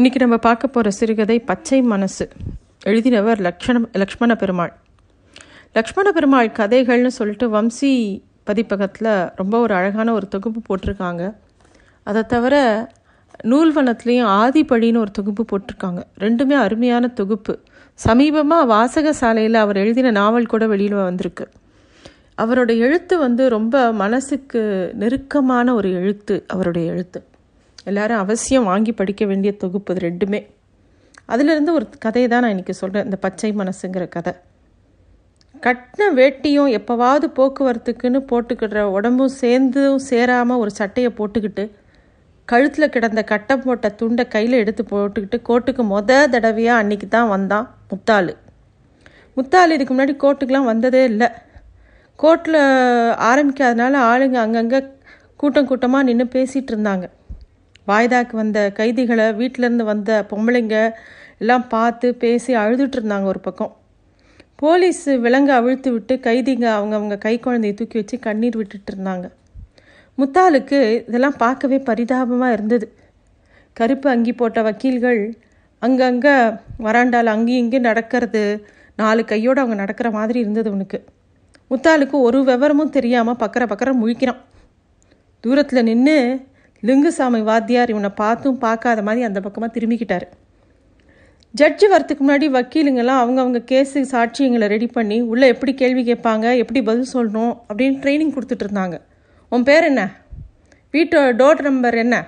இன்றைக்கி நம்ம பார்க்க போகிற சிறுகதை பச்சை மனசு. எழுதினவர் லக்ஷ்மண லக்ஷ்மண பெருமாள் லக்ஷ்மண பெருமாள் கதைகள்னு சொல்லிட்டு வம்சி பதிப்பகத்தில் ரொம்ப ஒரு அழகான ஒரு தொகுப்பு போட்டிருக்காங்க. அதை தவிர நூல்வனத்துலேயும் ஆதிப்படின்னு ஒரு தொகுப்பு போட்டிருக்காங்க. ரெண்டுமே அருமையான தொகுப்பு. சமீபமாக வாசக சாலையில் அவர் எழுதின நாவல் கூட வெளியில் வந்திருக்கு. அவரோட எழுத்து வந்து ரொம்ப மனசுக்கு நெருக்கமான ஒரு எழுத்து அவருடைய எழுத்து. எல்லாரும் அவசியம் வாங்கி படிக்க வேண்டிய தொகுப்பு இது ரெண்டுமே. அதிலிருந்து ஒரு கதையை தான் நான் இன்றைக்கி சொல்கிறேன் இந்த பச்சை மனசுங்கிற கதை. கட்டின வேட்டியும் எப்போவாவது போக்குவரத்துக்குன்னு போட்டுக்கிற உடம்பும் சேர்ந்தும் சேராமல் ஒரு சட்டையை போட்டுக்கிட்டு கழுத்தில் கிடந்த கட்டம் போட்ட துண்டை கையில் எடுத்து போட்டுக்கிட்டு கோட்டுக்கு மொத தடவையாக அன்னைக்கு தான் வந்தான் முத்தாள். முத்தாள் இதுக்கு முன்னாடி கோர்ட்டுக்கெலாம் வந்ததே இல்லை. கோர்ட்டில் ஆரம்பிக்காதனால ஆளுங்க அங்கங்கே கூட்டம் கூட்டமாக நின்று பேசிகிட்டு இருந்தாங்க. வாய்தாக்கு வந்த கைதிகளை வீட்டிலேருந்து வந்த பொம்பளைங்க எல்லாம் பார்த்து பேசி அழுதுட்டு இருந்தாங்க ஒரு பக்கம். போலீஸ் விலங்கு அவிழ்த்து விட்டு கைதிங்க அவங்கவுங்க கை குழந்தையை தூக்கி வச்சு கண்ணீர் விட்டுட்டு இருந்தாங்க. முத்தாளுக்கு இதெல்லாம் பார்க்கவே பரிதாபமாக இருந்தது. கருப்பு அங்கி போட்ட வக்கீல்கள் அங்கங்கே வராண்டால் அங்கேயும் இங்கேயும் நடக்கிறது நாலு கையோடு அவங்க நடக்கிற மாதிரி இருந்தது அவனுக்கு முத்தாளுக்கு ஒரு விவரமும் தெரியாமல் பக்கற பக்கற முழிக்கிறான். தூரத்தில் நின்று லிங்குசாமி வாத்தியார் இவனை பார்த்தும் பார்க்காத மாதிரி அந்த பக்கமாக திரும்பிக்கிட்டார். ஜட்ஜு வரத்துக்கு முன்னாடி வக்கீலுங்கெல்லாம் அவங்கவுங்க கேஸு சாட்சியங்களை ரெடி பண்ணி உள்ளே எப்படி கேள்வி கேட்பாங்க? எப்படி பதில் சொல்லணும்? அப்படின்னு ட்ரைனிங் கொடுத்துட்டு இருந்தாங்க. உன் பேர் என்ன? வீட்டு டோர் நம்பர் என்ன?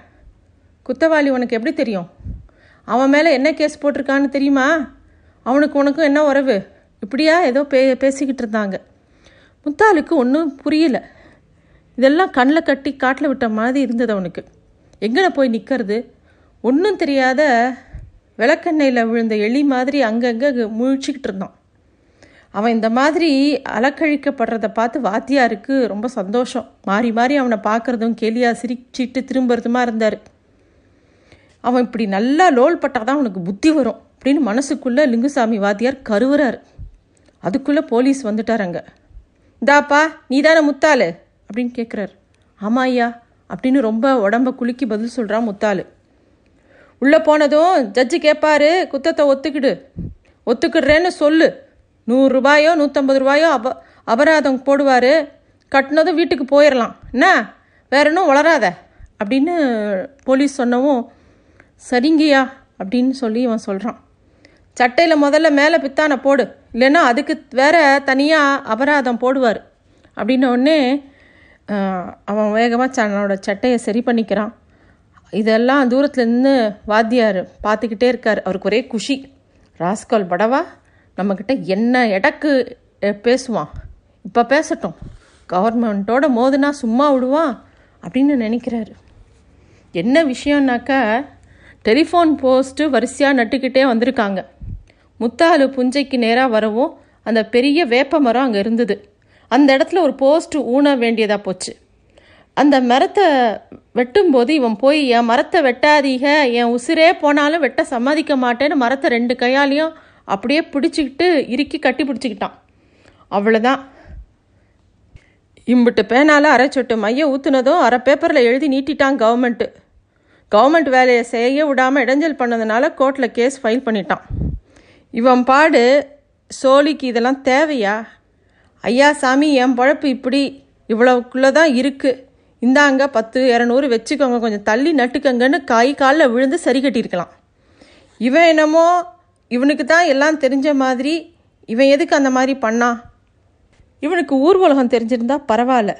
குத்தவாளி உனக்கு எப்படி தெரியும்? அவன் மேலே என்ன கேஸ் போட்டிருக்கான்னு தெரியுமா? அவனுக்கு உனக்கும் என்ன உறவு? இப்படியா ஏதோ பே பேசிக்கிட்டு இருந்தாங்க. முத்தாளுக்கு ஒன்றும் புரியல. இதெல்லாம் கண்ணில் கட்டி காட்டில் விட்ட மாதிரி இருந்தது அவனுக்கு. எங்கே போய் நிற்கிறது ஒன்றும் தெரியாத விளக்கெண்ணெயில் விழுந்த எலி மாதிரி அங்கங்கே முழிச்சிக்கிட்டு இருந்தான். அவன் இந்த மாதிரி அலக்கழிக்கப்படுறத பார்த்து வாத்தியாருக்கு ரொம்ப சந்தோஷம். மாறி மாறி அவனை பார்க்குறதும் கேலியாக சிரிச்சிட்டு திரும்புறதுமா இருந்தார். அவன் இப்படி நல்லா லோல் பட்டால் தான் அவனுக்கு புத்தி வரும் அப்படின்னு மனசுக்குள்ளே லிங்குசாமி வாத்தியார் கருவுறாரு. அதுக்குள்ளே போலீஸ் வந்துட்டார் அங்கே. இந்தாப்பா நீ தானே முத்தாளு? அப்படின்னு கேட்குறாரு ஆமாம் ஐயா அப்படின்னு ரொம்ப உடம்ப குலுக்கி பதில் சொல்கிறான் முத்தாள். உள்ளே போனதும் ஜட்ஜு கேட்பாரு குத்தத்தை ஒத்துக்கிடு. ஒத்துக்கிடுறேன்னு சொல்லு. நூறு ரூபாயோ நூற்றம்பது ரூபாயோ அப அபராதம் போடுவார். கட்டினதும் வீட்டுக்கு போயிடலாம் என்ன? வேற இன்னும் வளராத? அப்படின்னு போலீஸ் சொன்னவும் சரிங்கய்யா அப்படின்னு சொல்லி இவன் சொல்கிறான் சட்டையில் முதல்ல மேலே பித்தானை போடு. இல்லைன்னா அதுக்கு வேற தனியாக அபராதம் போடுவார். அப்படின்ன உடனே அவன் வேகமாக தன்னோட சட்டையை சரி பண்ணிக்கிறான். இதெல்லாம் தூரத்தில் நின்று வாத்தியார் பார்த்துக்கிட்டே இருக்கார். அவருக்கு ஒரே குஷி. ராஸ்கால் படவா நம்மக்கிட்ட என்ன இடக்கு பேசுவான்? இப்போ பேசட்டும். கவர்மெண்ட்டோட மோதுனா சும்மா விடுவான் அப்படின்னு நினைக்கிறாரு. என்ன விஷயம்னாக்கா டெலிஃபோன் போஸ்ட்டு வரிசையாக நட்டுக்கிட்டே வந்திருக்காங்க. முத்தாலு புஞ்சைக்கு நேராக வரவும் அந்த பெரிய வேப்ப மரம் அங்கே இருந்தது. அந்த இடத்துல ஒரு போஸ்ட் ஊன வேண்டியதாக போச்சு. அந்த மரத்தை வெட்டும்போது இவன் போய் என் மரத்தை வெட்டாதீக என் உசிரே போனாலும் வெட்ட சம்மதிக்க மாட்டேன்னு மரத்தை ரெண்டு கையாலையும் அப்படியே பிடிச்சிக்கிட்டு இறுக்கி கட்டி பிடிச்சிக்கிட்டான். அவ்வளோதான் இம்பிட்டு பேனால் அரை சொட்டு மைய ஊற்றுனதும் அரை பேப்பரில் எழுதி நீட்டிட்டான் கவர்மெண்ட்டு கவர்மெண்ட் வேலையை செய்ய விடாமல் இடைஞ்சல் பண்ணதுனால கோர்ட்டில் கேஸ் ஃபைல் பண்ணிட்டான். இவன் பாடு சோழிக்கு இதெல்லாம் தேவையா? ஐயா சாமி என் பழப்பு இப்படி இவ்வளவுக்குள்ளே தான் இருக்குது இந்தாங்க பத்து இரநூறு வச்சுக்கோங்க. கொஞ்சம் தள்ளி நட்டுக்கங்கன்னு கை காலில் விழுந்து சரி கட்டியிருக்கலாம். இவன் என்னமோ இவனுக்கு தான் எல்லாம் தெரிஞ்ச மாதிரி இவன் எதுக்கு அந்த மாதிரி பண்ணான் இவனுக்கு ஊர் உலகம் தெரிஞ்சிருந்தா பரவாயில்ல.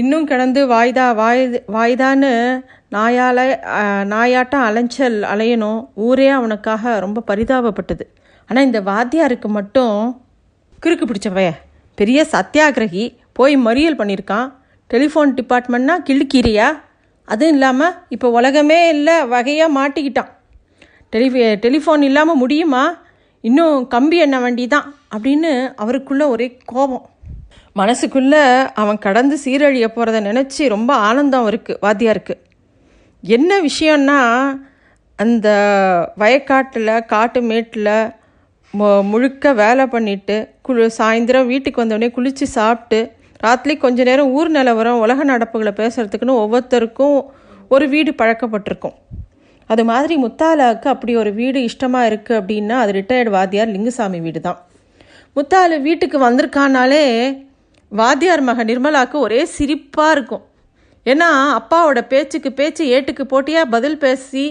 இன்னும் கிடந்து வாய்தா வாய் வாய்தான்னு நாயால நாயாட்டம் அலைஞ்சல் அலையணும். ஊரே அவனுக்காக ரொம்ப பரிதாபப்பட்டது. ஆனால் இந்த வாத்தியாருக்கு மட்டும் கிறுக்கு பிடிச்ச பைய. பெரிய சத்தியாகிரகி போய் மறியல் பண்ணியிருக்கான் டெலிஃபோன் டிபார்ட்மெண்ட்னா கிள்ளுக்கீரியா? அதுவும் இல்லாமல் இப்போ உலகமே இல்லை வகையாக மாட்டிக்கிட்டான். டெலிஃபி டெலிஃபோன் இல்லாமல் முடியுமா? இன்னும் கம்பி எண்ண வண்டி தான் அப்படின்னு அவருக்குள்ள ஒரே கோபம். மனசுக்குள்ளே அவன் கடந்து சீரழிய போகிறத நினச்சி ரொம்ப ஆனந்தம் இருக்குது வாத்தியாருக்கு. என்ன விஷயம்னா அந்த வயக்காட்டில் காட்டு மேட்டில் முழுக்க வேலை பண்ணிட்டு குளு சாயந்தரம் வீட்டுக்கு வந்தோடனே குளித்து சாப்பிட்டு ராத்திரி கொஞ்ச நேரம் ஊர் நிலவரம் உலக நடப்புகளை பேசுகிறதுக்குன்னு ஒவ்வொருத்தருக்கும் ஒரு வீடு பழக்கப்பட்டிருக்கும். அது மாதிரி முத்தாலாவுக்கு அப்படி ஒரு வீடு இஷ்டமாக இருக்குது அப்படின்னா அது ரிட்டையர்டு வாத்தியார் லிங்குசாமி வீடு தான். முத்தாலு வீட்டுக்கு வந்திருக்கானாலே வாத்தியார் மக நிர்மலாவுக்கு ஒரே சிரிப்பாக இருக்கும். ஏன்னா அப்பாவோட பேச்சுக்கு பேச்சு ஏட்டுக்கு போட்டியாக பதில் பேசி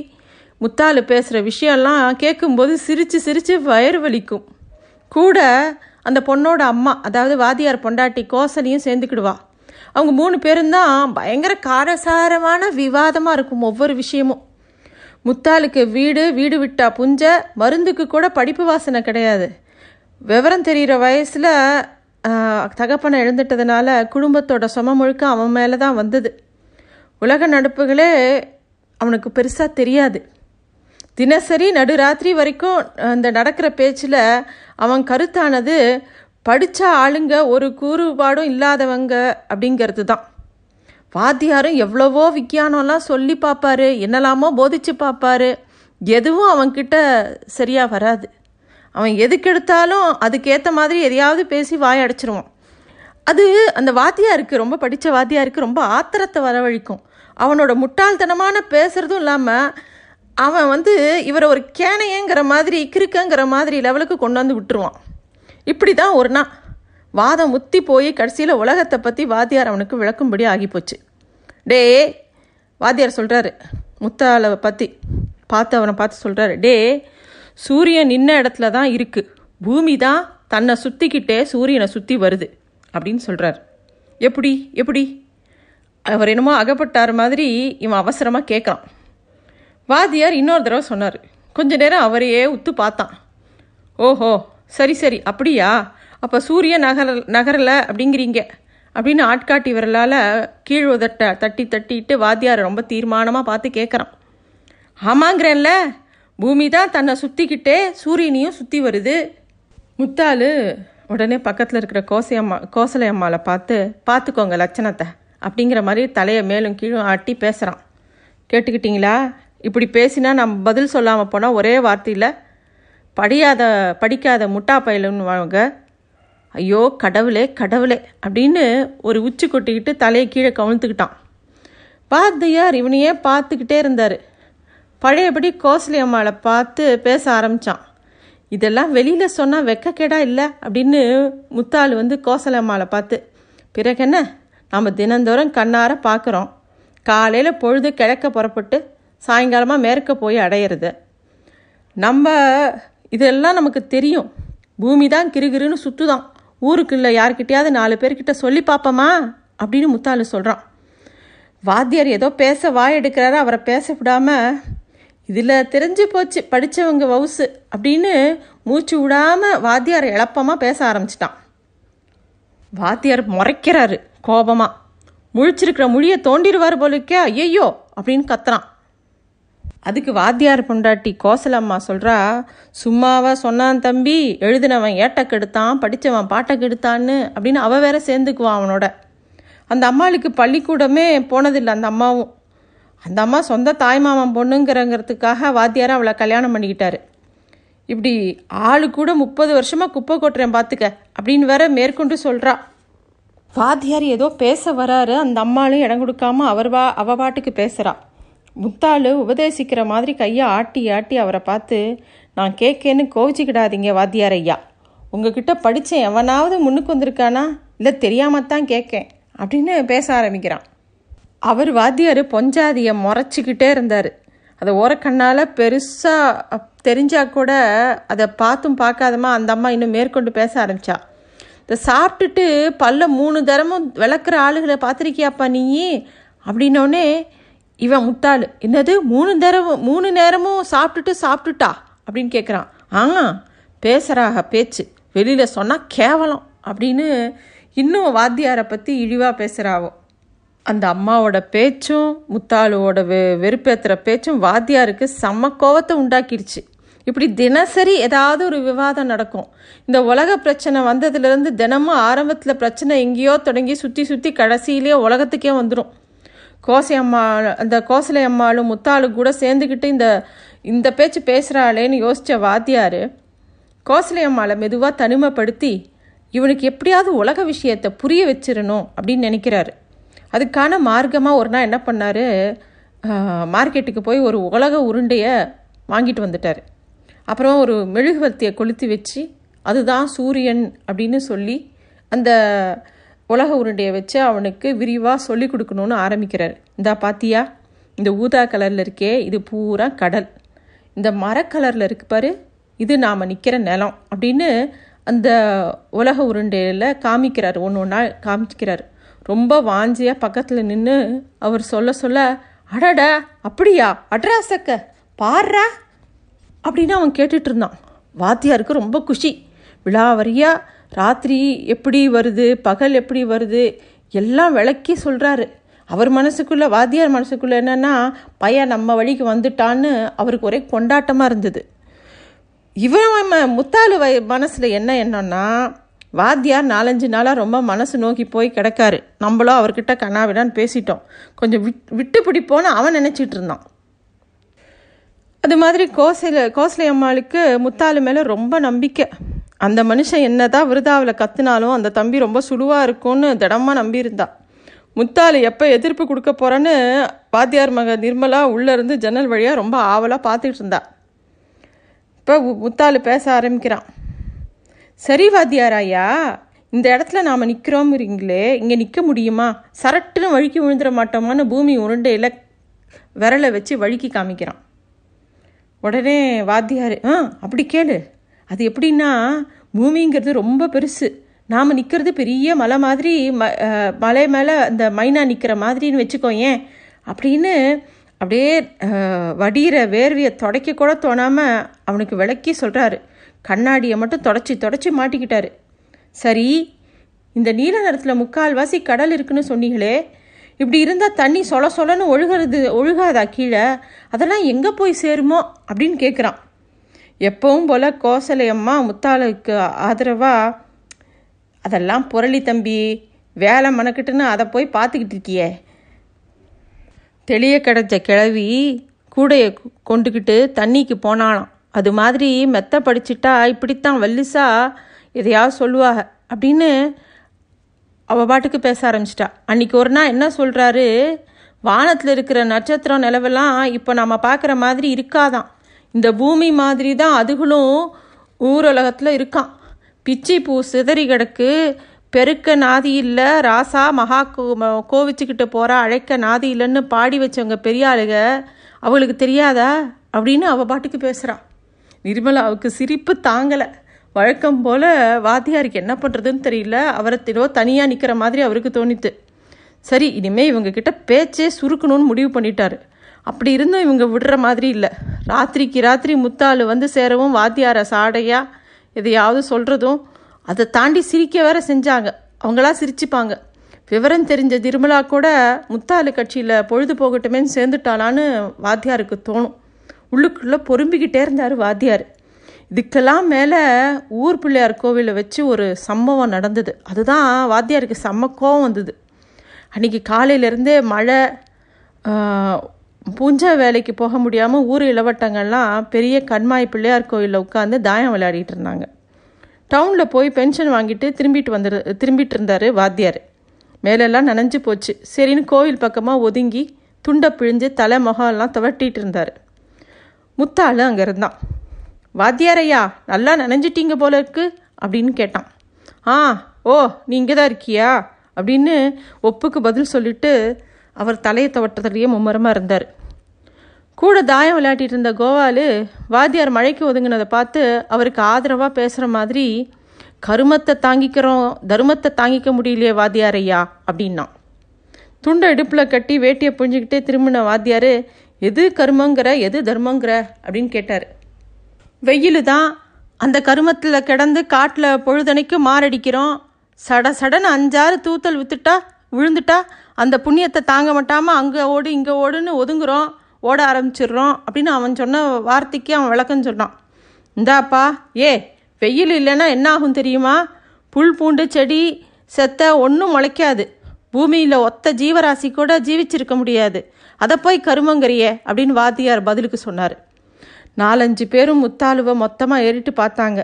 முத்தாலு பேசுகிற விஷயம்லாம் கேட்கும்போது சிரித்து சிரித்து வயிறு வலிக்கும். கூட அந்த பொண்ணோட அம்மா அதாவது வாதியார் பொண்டாட்டி கோசலியும் சேர்ந்துக்கிடுவா. அவங்க மூணு பேரும் தான் பயங்கர காரசாரமான விவாதமாக இருக்கும் ஒவ்வொரு விஷயமும். முத்தாளுக்கு வீடு வீடு விட்டா புஞ்ச மருந்துக்கு கூட படிப்பு வாசனை கிடையாது. விவரம் தெரிகிற வயசில் தகப்பனை எழுந்துட்டதுனால குடும்பத்தோட சும முழுக்க அவன் மேலே தான் வந்தது. உலக நடப்புகளே அவனுக்கு பெருசாக தெரியாது. தினசரி நடுராத்திரி வரைக்கும் அந்த நடக்கிற பேச்சில் அவன் கருத்தானது படித்த ஆளுங்க ஒரு கூறுபாடும் இல்லாதவங்க அப்படிங்கிறது தான் வாத்தியாரும் எவ்வளவோ விஞ்ஞானம்லாம் சொல்லி பார்ப்பாரு என்னெல்லாமோ போதிச்சு பார்ப்பாரு எதுவும் அவன்கிட்ட சரியாக வராது. அவன் எதுக்கு எடுத்தாலும் அதுக்கேற்ற மாதிரி எதையாவது பேசி வாய் அடைச்சிருவான். அது அந்த வாத்தியாருக்கு ரொம்ப படித்த வாத்தியாருக்கு ரொம்ப ஆத்திரத்தை வரவழிக்கும். அவனோட முட்டாள்தனமான பேசுகிறதும் இல்லாமல் அவன் வந்து இவரை ஒரு கேனையங்கிற மாதிரி கிறுக்கங்கிற மாதிரி லெவலுக்கு கொண்டு வந்து விட்டுருவான். இப்படி தான் ஒரு நாள் வாதம் முத்தி போய் கடைசியில் உலகத்தை பற்றி வாத்தியார் அவனுக்கு விளக்கும்படி ஆகிப்போச்சு. டே வாத்தியார் சொல்கிறாரு முத்தாளை பற்றி பார்த்து அவனை பார்த்து சொல்கிறாரு டே சூரியன் நின்ன இடத்துல தான் இருக்குது பூமி தான் தன்னை சுற்றிக்கிட்டே சூரியனை சுற்றி வருது அப்படின்னு சொல்கிறார் எப்படி எப்படி? அவர் என்னமோ அகப்பட்டார் மாதிரி இவன் அவசரமாக கேட்குறான். வாத்தியார் இன்னொரு தடவை சொன்னார். கொஞ்ச நேரம் அவரையே உத்து பார்த்தான். ஓஹோ சரி சரி அப்படியா? அப்போ சூரிய நகர நகரலை அப்படிங்கிறீங்க. அப்படின்னு ஆட்காட்டி விரலால் கீழ் உதட்ட தட்டி தட்டிட்டு வாத்தியார் ரொம்ப தீர்மானமாக பார்த்து கேட்குறான் ஆமாங்கிறேன்ல பூமி தான் தன்னை சுற்றிக்கிட்டே சூரியனையும் சுற்றி வருது. முத்தாலு உடனே பக்கத்தில் இருக்கிற கோசையம்மா கோசலையம்மாவை பார்த்து பார்த்துக்கோங்க லட்சணத்தை அப்படிங்கிற மாதிரி தலையை மேலும் கீழும் ஆட்டி பேசுகிறான் கேட்டுக்கிட்டீங்களா? இப்படி பேசினா நம்ம பதில் சொல்லாமல் போனால் ஒரே வார்த்தையில் படியாத படிக்காத முட்டா பயலுன்னு வாங்க ஐயோ கடவுளே கடவுளே அப்படின்னு ஒரு உச்சி கொட்டிக்கிட்டு தலையை கீழே கவிழ்த்துக்கிட்டான் பாத்தையார் இவனையே பார்த்துக்கிட்டே இருந்தார். பழையபடி கோசலி அம்மாவை பார்த்து பேச ஆரம்பித்தான் இதெல்லாம் வெளியில் சொன்னால் வெக்கக்கேடா இல்லை அப்படின்னு முத்தாள் வந்து கோசலி அம்மாவை பார்த்து பிறகு என்ன நம்ம தினந்தோறும் கண்ணார பார்க்குறோம். காலையில் பொழுது கிழக்க புறப்பட்டு சாயங்காலமாக மேற்க போய் அடையிறது. நம்ம இதெல்லாம் நமக்கு தெரியும். பூமி தான் கிருகிருன்னு சுற்றுதான் ஊருக்குள்ளே யார்கிட்டயாவது நாலு பேர்கிட்ட சொல்லி பார்ப்போமா அப்படின்னு முத்தாலு சொல்கிறான் வாத்தியார் ஏதோ பேச வாய் எடுக்கிறாரு அவரை பேச விடாமல் இதில் தெரிஞ்சு போச்சு படித்தவங்க வவுசு அப்படின்னு மூச்சு விடாமல் வாத்தியார் இழப்பமாக பேச ஆரம்பிச்சிட்டான். வாத்தியார் முறைக்கிறாரு கோபமாக முழிச்சிருக்கிற மொழியை தோண்டிடுவார் போலுக்கே ஐயையோ அப்படின்னு கத்துறான். அதுக்கு வாத்தியார் பொண்டாட்டி கோசலம்மா சொல்கிறா சும்மாவா சொன்னான் தம்பி எழுதினவன் ஏட்டை கெடுத்தான் படித்தவன் பாட்டை கெடுத்தான்னு அப்படின்னு அவள் வேற சேர்ந்துக்குவான் அவனோட. அந்த அம்மாளுக்கு பள்ளிக்கூடமே போனதில்லை அந்த அம்மாவும். அந்த அம்மா சொந்த தாய்மாமன் பொண்ணுங்கிறங்கிறதுக்காக வாத்தியாரை அவளை கல்யாணம் பண்ணிக்கிட்டாரு. இப்படி ஆளு கூட முப்பது வருஷமாக குப்பை கொட்டுறேன் பார்த்துக்க அப்படின்னு வேற மேற்கொண்டு சொல்கிறா வாத்தியார் ஏதோ பேச வராரு அந்த அம்மாளும் இடம் கொடுக்காம அவர் வா அவ பாட்டுக்கு பேசுகிறா முத்தாள் உபதேசிக்கிற மாதிரி கையை ஆட்டி ஆட்டி அவரை பார்த்து நான் கேட்கேன்னு கோவிச்சிக்கிடாதீங்க வாத்தியார் ஐயா உங்ககிட்ட படித்தேன் எவனாவது முன்னுக்கு வந்திருக்கானா? இல்லை தெரியாமத்தான் கேட்கேன் அப்படின்னு பேச ஆரம்பிக்கிறான். அவர் வாத்தியார் பொஞ்சாதியை முறைச்சிக்கிட்டே இருந்தார். அதை ஓரக்கண்ணால் பெருசாக தெரிஞ்சால் கூட அதை பார்த்தும் பார்க்காதமா அந்த அம்மா இன்னும் மேற்கொண்டு பேச ஆரம்பித்தா இதை சாப்பிட்டுட்டு பல்ல மூணு தரமும் விளக்குற ஆளுகளை பார்த்துருக்கியாப்பா நீ? அப்படின்னோடனே இவன் முட்டாள். என்னது? மூணு தடவை மூணு நேரமும் சாப்பிட்டுட்டு சாப்பிட்டுட்டா? அப்படின்னு கேட்குறான் ஆ பேசுகிறாக பேச்சு. வெளியில் சொன்னால் கேவலம் அப்படின்னு இன்னும் வாத்தியாரை பற்றி இழிவாக பேசுகிறாவோ அந்த அம்மாவோட பேச்சும் முத்தாளுவோட வெ வெறுப்பேற்றுற பேச்சும் வாத்தியாருக்கு செம்ம கோவத்தை உண்டாக்கிடுச்சு. இப்படி தினசரி ஏதாவது ஒரு விவாதம் நடக்கும். இந்த உலக பிரச்சனை வந்ததுலேருந்து தினமும் ஆரம்பத்தில் பிரச்சனை எங்கேயோ தொடங்கி சுற்றி சுற்றி கடைசியிலேயே உலகத்துக்கே வந்துடும் கோசை அம்மா அந்த கோசலை அம்மாளும் முத்தாளும் கூட சேர்ந்துக்கிட்டு இந்த இந்த பேச்சு பேசுகிறாளேன்னு யோசித்த வாத்தியார் கோசலை அம்மாளை மெதுவாக தனிமைப்படுத்தி இவனுக்கு எப்படியாவது உலக விஷயத்தை புரிய வச்சிடணும் அப்படின்னு நினைக்கிறாரு. அதுக்கான மார்க்கமாக ஒரு நாள் என்ன பண்ணார் மார்க்கெட்டுக்கு போய் ஒரு உலக உருண்டையை வாங்கிட்டு வந்துட்டார். அப்புறம் ஒரு மெழுகுவர்த்தியை கொளுத்தி வச்சு அதுதான் சூரியன் அப்படின்னு சொல்லி அந்த உலக உருண்டையை வச்சு அவனுக்கு விரிவாக சொல்லி கொடுக்கணும்னு ஆரம்பிக்கிறார். இந்தா பாத்தியா? இந்த ஊதா கலரில் இருக்கே இது பூரா கடல். இந்த மரக்கலரில் இருக்கு பாரு இது நாம் நிற்கிற நிலம் அப்படின்னு அந்த உலக உருண்டையில் காமிக்கிறார். ஒன்று ஒன்றா காமிக்கிறார். ரொம்ப வாஞ்சியாக பக்கத்தில் நின்று அவர் சொல்ல சொல்ல அடடா அப்படியா? அட்ராசக்க? பாடுறா அப்படின்னு அவன் கேட்டுட்ருந்தான் வாத்தியாருக்கு ரொம்ப குஷி. விழாவரியா ராத்திரி எப்படி வருது பகல் எப்படி வருது எல்லாம் விளக்கி சொல்கிறாரு அவர் மனசுக்குள்ளே வாத்தியார் மனசுக்குள்ளே என்னென்னா பையன் நம்ம வழிக்கு வந்துட்டான்னு அவருக்கு ஒரே கொண்டாட்டமாக இருந்தது. இவன் முத்தாலு வய மனசில் என்ன என்னன்னா வாத்தியார் நாலஞ்சு நாளாக ரொம்ப மனசு நோக்கி போய் கிடக்காரு. நம்மளும் அவர்கிட்ட கண்ணாவிடான்னு பேசிட்டோம். கொஞ்சம் விட் விட்டு பிடிப்போன்னு அவன் நினச்சிட்டு இருந்தான். அது மாதிரி கோசையில் கோசலை அம்மாளுக்கு முத்தாலு மேலே ரொம்ப நம்பிக்கை. அந்த மனுஷன் என்னதான் விருதாவில் கத்துனாலும் அந்த தம்பி ரொம்ப சுடுவாக இருக்கும்னு திடமாக நம்பியிருந்தா. முத்தாள் எப்போ எதிர்ப்பு கொடுக்க போகிறேன்னு வாத்தியார் மக நிர்மலா உள்ளேருந்து ஜன்னல் வழியாக ரொம்ப ஆவலாக பார்த்துட்டு இருந்தா. இப்போ முத்தாள் பேச ஆரம்பிக்கிறான். சரி வாத்தியார் ஐயா இந்த இடத்துல நாம் நிற்கிறோம்ங்கிறீங்களே இங்கே நிற்க முடியுமா? சரட்டுன்னு வழுக்கி விழுந்துட மாட்டோமான்னு பூமி உருண்டையில் விரலை வச்சு வழுக்கி காமிக்கிறான். உடனே வாத்தியார் ஆ அப்படி கேளு. அது எப்படின்னா பூமிங்கிறது ரொம்ப பெருசு. நாம் நிற்கிறது பெரிய மலை மாதிரி ம மலை மேலே அந்த மைனா நிற்கிற மாதிரின்னு வச்சுக்கோ ஏன் அப்படின்னு அப்படியே வடிகிற வேர்வையை தொடக்க கூட தோணாமல் அவனுக்கு விளக்கி சொல்கிறாரு கண்ணாடியை மட்டும் தொடச்சி தொடச்சி மாட்டிக்கிட்டாரு. சரி இந்த நீல நிறத்தில் முக்கால்வாசி கடல் இருக்குன்னு சொன்னீங்களே. இப்படி இருந்தால் தண்ணி சொல சொலன்னு ஒழுகிறது ஒழுகாதா கீழே? அதெல்லாம் எங்கே போய் சேருமோ? அப்படின்னு கேட்குறான் எப்பவும் போல் கோசலை அம்மா முத்தாளுக்கு ஆதரவாக அதெல்லாம் புரளி தம்பி வேலை மணக்கிட்டுன்னு அதை போய் பார்த்துக்கிட்டு இருக்கியே. தெளிய கிடச்ச கிழவி கூடையை கொண்டுக்கிட்டு தண்ணிக்கு போனாலாம் அது மாதிரி மெத்த படிச்சுட்டா இப்படித்தான் வல்லிசா எதையாவது சொல்லுவாங்க அப்படின்னு அவள் பாட்டுக்கு பேச ஆரம்பிச்சிட்டா. அன்றைக்கி ஒரு நாள் என்ன சொல்கிறாரு வானத்தில் இருக்கிற நட்சத்திரம் நிலவெல்லாம் இப்போ நம்ம பார்க்குற மாதிரி இருக்காதான் இந்த பூமி மாதிரி தான் அதுகளும் ஊரலகத்தில் இருக்கான். பிச்சி பூ சிதறி கிடக்கு. பெருக்க நாதி இல்லை ராசா மகா கோ கோவிச்சுக்கிட்டு போகிறா அழைக்க நாதி இல்லைன்னு பாடி வச்சவங்க பெரிய ஆளுக அவளுக்கு தெரியாதா? அப்படின்னு அவள் பாட்டுக்கு பேசுகிறான் நிர்மலாவுக்கு சிரிப்பு தாங்கலை. வழக்கம் போல் வாத்தியாருக்கு என்ன பண்ணுறதுன்னு தெரியல. அவரை திரோ தனியாக நிற்கிற மாதிரி அவருக்கு தோணித்து. சரி இனிமேல் இவங்கக்கிட்ட பேச்சே சுருக்கணும்னு முடிவு பண்ணிட்டாரு. அப்படி இருந்தும் இவங்க விடுற மாதிரி இல்லை. ராத்திரிக்கு ராத்திரி முத்தாள் வந்து சேரவும் வாத்தியார சாடையாக எதையாவது சொல்கிறதும் அதை தாண்டி சிரிக்க வேற செஞ்சாங்க. அவங்களா சிரிச்சுப்பாங்க. விவரம் தெரிஞ்ச திருமலா கூட முத்தாளு கட்சியில் பொழுது போகட்டுமேன்னு சேர்ந்துட்டாளான்னு வாத்தியாருக்கு தோணும். உள்ளுக்குள்ளே பொறும்பிக்கிட்டே இருந்தார் வாத்தியார். இதுக்கெல்லாம் மேலே ஊர் பிள்ளையார் கோவிலை வச்சு ஒரு சம்பவம் நடந்தது. அதுதான் வாத்தியாருக்கு செம்ம கோவம் வந்தது. அன்றைக்கி காலையிலேருந்தே மழை பூஞ்சா வேலைக்கு போக முடியாமல் ஊர் இளவட்டங்கள்லாம் பெரிய கண்மாய் பிள்ளையார் கோயிலில் உட்காந்து தாயம் விளையாடிட்டு இருந்தாங்க. டவுனில் போய் பென்ஷன் வாங்கிட்டு திரும்பிட்டு வந்துரு திரும்பிட்டு இருந்தார் வாத்தியார். மேலெல்லாம் நனைஞ்சு போச்சு. சரின்னு கோவில் பக்கமாக ஒதுங்கி துண்டை பிழிஞ்சு தலை முகம்லாம் துவட்டிட்டு இருந்தார். முத்தாள் அங்கே இருந்தான். வாத்தியாரையா நல்லா நனைஞ்சிட்டீங்க போல இருக்கு அப்படின்னு கேட்டான். ஆ ஓ நீ இங்கே தான் இருக்கியா? அப்படின்னு ஒப்புக்கு பதில் சொல்லிட்டு அவர் தலையை தவட்டத்திலேயே மும்மரமாக இருந்தார். கூட தாயம் விளையாட்டிட்டு இருந்த கோவாலு வாத்தியார் மழைக்கு ஒதுங்கினதை பார்த்து அவருக்கு ஆதரவாக பேசுகிற மாதிரி கருமத்தை தாங்கிக்கிறோம் தருமத்தை தாங்கிக்க முடியலையே வாத்தியார் ஐயா அப்படின்னா. துண்டை இடுப்பில் கட்டி வேட்டியை புழிஞ்சிக்கிட்டே திரும்பின வாத்தியார் எது கருமங்கிற எது தர்மங்கிற? அப்படின்னு கேட்டார். வெயில் தான் அந்த கருமத்தில் கிடந்து காட்டில் பொழுதனைக்கு மாரடிக்கிறோம். சட சடன்னு அஞ்சாறு தூத்தல் வித்துட்டா விழுந்துட்டா அந்த புண்ணியத்தை தாங்க மாட்டாமல் அங்கே ஓடு இங்கே ஓடுன்னு ஒதுங்குறோம் ஓட ஆரம்பிச்சிடுறோம் அப்படின்னு அவன் சொன்ன வார்த்தைக்கு அவன் விளக்கம் சொன்னான் இந்தாப்பா ஏ வெயில் இல்லைன்னா என்ன ஆகும் தெரியுமா? புல் பூண்டு செடி செத்த ஒன்றும் முளைக்காது. பூமியில் ஒத்த ஜீவராசி கூட ஜீவிச்சிருக்க முடியாது. அதை போய் கருமங்கறியே அப்படின்னு வாத்தியார் பதிலுக்கு சொன்னார். நாலஞ்சு பேரும் முத்தாளுவை மொத்தமாக ஏறிட்டு பார்த்தாங்க.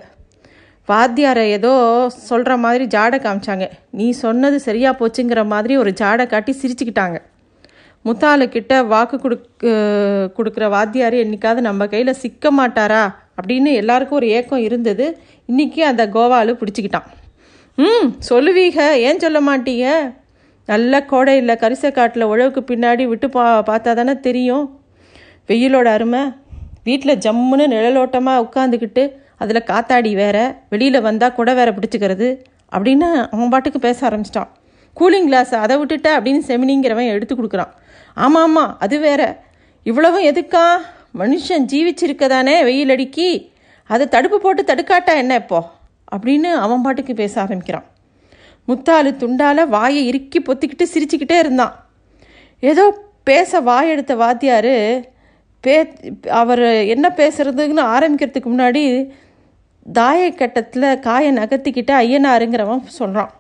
வாத்தியாரை ஏதோ சொல்கிற மாதிரி ஜாடை காமிச்சாங்க. நீ சொன்னது சரியாக போச்சுங்கிற மாதிரி ஒரு ஜாடை காட்டி சிரிச்சுக்கிட்டாங்க. முத்தாளுக்கிட்ட வாக்கு கொடுக்க கொடுக்குற வாத்தியார் என்னைக்காவது நம்ம கையில் சிக்க மாட்டாரா? அப்படின்னு எல்லாருக்கும் ஒரு ஏக்கம் இருந்தது. இன்றைக்கி அந்த கோவாலு பிடிச்சிக்கிட்டான். ம் சொல்லுவீக ஏன் சொல்ல மாட்டீங்க? நல்ல கோடையில் கரிசக்காட்டில் உழவுக்கு பின்னாடி விட்டு பா பார்த்தா தானே தெரியும். வெயிலோட அருமை. வீட்டில் ஜம்முன்னு நிழலோட்டமாக உட்காந்துக்கிட்டு அதில் காத்தாடி வேற வெளியில் வந்தால் கூட வேற பிடிச்சிக்கிறது அப்படின்னு அவன் பாட்டுக்கு பேச ஆரம்பிச்சிட்டான். கூலிங் கிளாஸ் அதை விட்டுட்ட அப்படின்னு செமினிங்கிறவன் எடுத்து கொடுக்குறான். ஆமாம் ஆமாம் அது வேற. இவ்வளவும் எதுக்கா? மனுஷன் ஜீவிச்சிருக்கதானே வெயில் அடிக்கி. அதை தடுப்பு போட்டு தடுக்காட்டா என்ன இப்போ? அப்படின்னு அவன் பாட்டுக்கு பேச ஆரம்பிக்கிறான். முத்தாலு துண்டால வாயை இறுக்கி பொத்திக்கிட்டு சிரிச்சுக்கிட்டே இருந்தான். ஏதோ பேச வாயெடுத்த வாத்தியார் பே அவர் என்ன பேசுறதுன்னு ஆரம்பிக்கிறதுக்கு முன்னாடி தாயக்கட்டத்தில் காயை நகர்த்திக்கிட்டு ஐயனாருங்கிறவன் சொல்கிறான்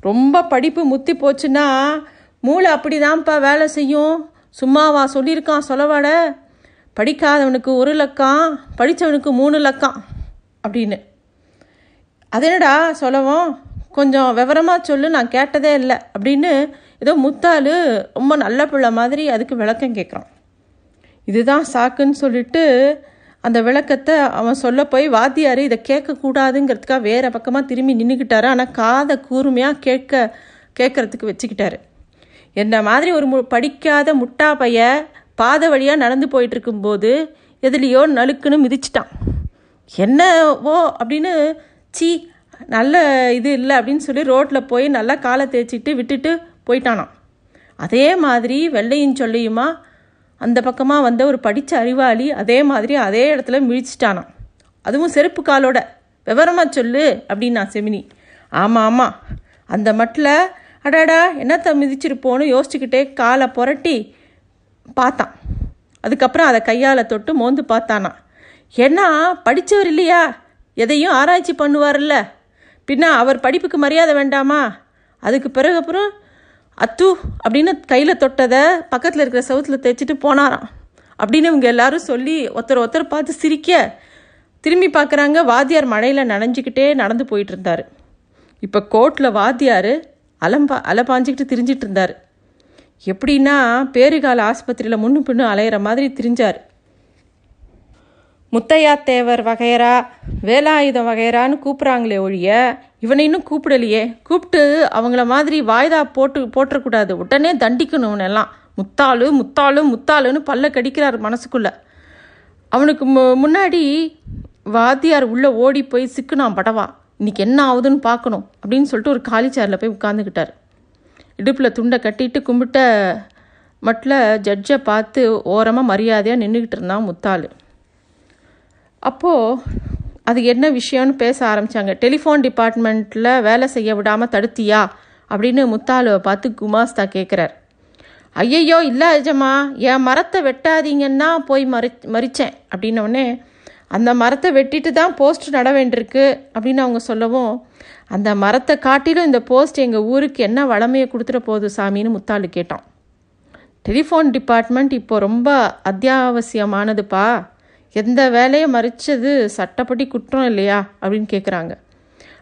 ரொம்ப படிப்பு முத்தி போச்சுன்னா மூளை அப்படிதான்ப்பா வேலை செய்யும். சும்மாவா சொல்லியிருக்கான் சொலவாட படிக்காதவனுக்கு ஒரு லக்கம் படித்தவனுக்கு மூணு லக்கம் அப்படின்னு. அது என்னடா சொல்லவும்? கொஞ்சம் விவரமாக சொல்லு நான் கேட்டதே இல்லை அப்படின்னு ஏதோ முத்தாள் ரொம்ப நல்ல பிள்ளை மாதிரி அதுக்கு விளக்கம் கேட்குறான். இதுதான் சாக்குன்னு சொல்லிட்டு அந்த விளக்கத்தை அவன் சொல்ல போய் வாத்தியார் இதை கேட்கக்கூடாதுங்கிறதுக்காக வேறு பக்கமாக திரும்பி நின்றுக்கிட்டாரு ஆனால் காதை கூர்மையாக கேட்க கேட்கறதுக்கு வச்சுக்கிட்டாரு. என்ன மாதிரி ஒரு மு படிக்காத முட்டா பைய பாதை வழியாக நடந்து போயிட்டுருக்கும்போது எதுலேயோ நலுக்குன்னு மிதிச்சிட்டான். என்னவோ அப்படின்னு சீ நல்ல இது இல்லை அப்படின்னு சொல்லி ரோட்டில் போய் நல்லா காலை தேய்ச்சிட்டு விட்டுட்டு போயிட்டானான் அதே மாதிரி வெள்ளையும் சொல்லியுமா அந்த பக்கமாக வந்த ஒரு படித்த அறிவாளி அதே மாதிரி அதே இடத்துல மிழிச்சிட்டானான் அதுவும் செருப்பு காலோட. விவரமாக சொல்லு அப்படின்னா செமினி. ஆமாம் ஆமாம் அந்த மட்டில் அடாடா என்னத்தை மிதிச்சிருப்போன்னு யோசிச்சுக்கிட்டே காலை புரட்டி பார்த்தான். அதுக்கப்புறம் அதை கையால் தொட்டு மோந்து பார்த்தானா. ஏன்னா படித்தவர் இல்லையா? எதையும் ஆராய்ச்சி பண்ணுவார்ல பின்ன அவர் படிப்புக்கு மரியாதை வேண்டாமா? அதுக்கு பிறகு அப்புறம் அத்து அப்படின்னு கையில் தொட்டதை பக்கத்தில் இருக்கிற சவுத்தில் தேய்ச்சிட்டு போனாராம். அப்படின்னு இவங்க எல்லாரும் சொல்லி ஒருத்தர் ஒருத்தர் பார்த்து சிரிக்க திரும்பி பார்க்குறாங்க வாத்தியார் மழையில் நனைஞ்சிக்கிட்டே நடந்து போயிட்டு இருந்தார் இப்போ கோர்ட்டில் வாத்தியார் அலம்பா அலப்பாஞ்சிக்கிட்டு திரிஞ்சிட்டு இருந்தார் எப்படின்னா பேறுகால ஆஸ்பத்திரியில் முன்னு பின்னு அலையிற மாதிரி திரிஞ்சார். முத்தையா தேவர் வகையரா வேலாயுதம் வகையரான்னு கூப்பிட்றாங்களே ஒழிய இவனை இன்னும் கூப்பிடலையே. கூப்பிட்டு அவங்கள மாதிரி வாய்தா போட்டு போட்டுறக்கூடாது உடனே தண்டிக்கணும் இவனெல்லாம். முத்தாளு முத்தாளு முத்தாளுன்னு பல்ல கடிக்கிறார் மனசுக்குள்ளே. அவனுக்கு மு முன்னாடி வாத்தியார் உள்ளே ஓடி போய் சிக்குனான் படவா. இன்னைக்கு என்ன ஆகுதுன்னு பார்க்கணும் அப்படின்னு சொல்லிட்டு ஒரு காலி சேரில் போய் உட்காந்துக்கிட்டார் இடுப்பில் துண்டை கட்டிட்டு கும்பிட்ட மட்டில் ஜட்ஜை பார்த்து ஓரமாக மரியாதையாக நின்றுக்கிட்டு இருந்தான் முத்தாள். அப்போது அது என்ன விஷயம்னு பேச ஆரம்பித்தாங்க டெலிஃபோன் டிபார்ட்மெண்ட்டில் வேலை செய்ய விடாமல் தடுத்தியா? அப்படின்னு முத்தாலுவை பார்த்து குமாஸ்தா கேட்குறார் ஐயையோ இல்லை அஜமா என் மரத்தை வெட்டாதீங்கன்னா போய் மறி மறித்தேன் அப்படின்னோடனே அந்த மரத்தை வெட்டிட்டு தான் போஸ்ட் நட வேண்டியிருக்கு அப்படின்னு அவங்க சொல்லவும் அந்த மரத்தை காட்டிலும் இந்த போஸ்ட் எங்கள் ஊருக்கு என்ன வளமையை கொடுத்துட போகுது சாமின்னு முத்தாலு கேட்டான். டெலிஃபோன் டிபார்ட்மெண்ட் இப்போ ரொம்ப அத்தியாவசியமானதுப்பா. எந்த வேலையை மறிச்சது? சட்டப்படி குற்றம் இல்லையா? அப்படின்னு கேட்குறாங்க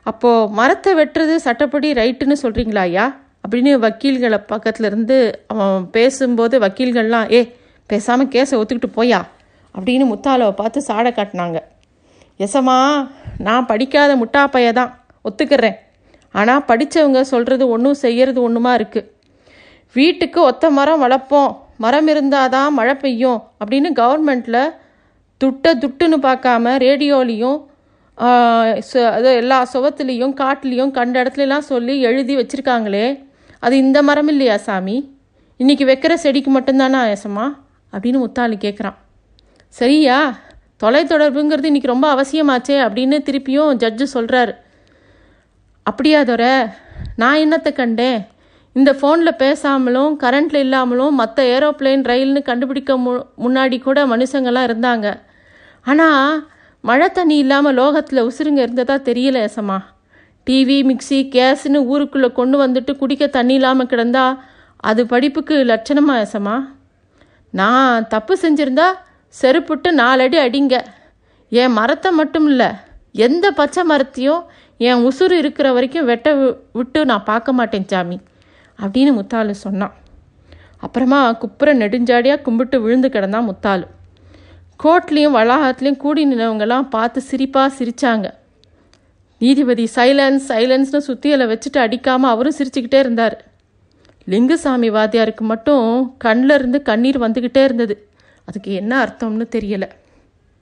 அப்போது மரத்தை வெட்டுறது சட்டப்படி ரைட்டுன்னு சொல்கிறீங்களா ஐயா? அப்படின்னு வக்கீல்களை பக்கத்தில் இருந்து அவன் பேசும்போது வக்கீல்கள்லாம் ஏ பேசாமல் கேஸை ஒத்துக்கிட்டு போயா அப்படின்னு முத்தாலவை பார்த்து சாடை காட்டினாங்க. எசமா நான் படிக்காத முட்டா பைய தான் ஒத்துக்கிறேன். ஆனால் படித்தவங்க சொல்கிறது ஒன்றும் செய்கிறது ஒன்றுமா இருக்குது வீட்டுக்கு ஒத்த மரம் வளர்ப்போம். மரம் இருந்தால் தான் மழை பெய்யும். அப்படின்னு கவர்மெண்ட்டில் துட்டை துட்டுன்னு பார்க்காம ரேடியோலையும் அது எல்லா சுவத்துலேயும் காட்டுலேயும் கண்ட இடத்துலலாம் சொல்லி எழுதி வச்சுருக்காங்களே. அது இந்த மரம் இல்லையா சாமி? இன்றைக்கி வைக்கிற செடிக்கு மட்டும்தானா ஏசமா அப்படின்னு முத்தாளி கேட்குறான் சரியா? தொலைத்தொடர்புங்கிறது இன்றைக்கி ரொம்ப அவசியமாச்சே அப்படின்னு திருப்பியும் ஜட்ஜு சொல்கிறாரு அப்படியா தோற நான் என்னத்தை கண்டேன்? இந்த ஃபோனில் பேசாமலும் கரண்ட்டில் இல்லாமலும் மற்ற ஏரோப்ளேன் ரயில்னு கண்டுபிடிக்க மு முன்னாடி கூட மனுஷங்கள்லாம் இருந்தாங்க. ஆனால் மழை தண்ணி இல்லாமல் லோகத்தில் உசுருங்க இருந்ததா தெரியல ஏசம்மா. டிவி மிக்சி கேஸ்னு ஊருக்குள்ளே கொண்டு வந்துட்டு குடிக்க தண்ணி இல்லாமல் கிடந்தா அது படிப்புக்கு லட்சணமா ஏசம்மா. நான் தப்பு செஞ்சுருந்தா செருப்புட்டு நாலடி அடிங்க. என் மரத்தை மட்டும் இல்லை எந்த பச்சை மரத்தையும் என் உசுறு இருக்கிற வரைக்கும் வெட்ட விட்டு நான் பார்க்க மாட்டேன் சாமி அப்படின்னு முத்தாலு சொன்னான். அப்புறமா குப்புற நெடுஞ்சாடியாக கும்பிட்டு விழுந்து கிடந்தான் முத்தாலு கோர்ட்லேயும் வளாகத்துலேயும் கூடி நின்றவங்கெல்லாம் பார்த்து சிரிப்பாக சிரித்தாங்க நீதிபதி சைலன்ஸ் சைலன்ஸ்னு சுத்தியலை வச்சுட்டு அடிக்காமல் அவரும் சிரிச்சுக்கிட்டே இருந்தார். லிங்குசாமி வாத்தியாருக்கு மட்டும் கண்ணில் இருந்து கண்ணீர் வந்துக்கிட்டே இருந்தது. அதுக்கு என்ன அர்த்தம்னு தெரியலை.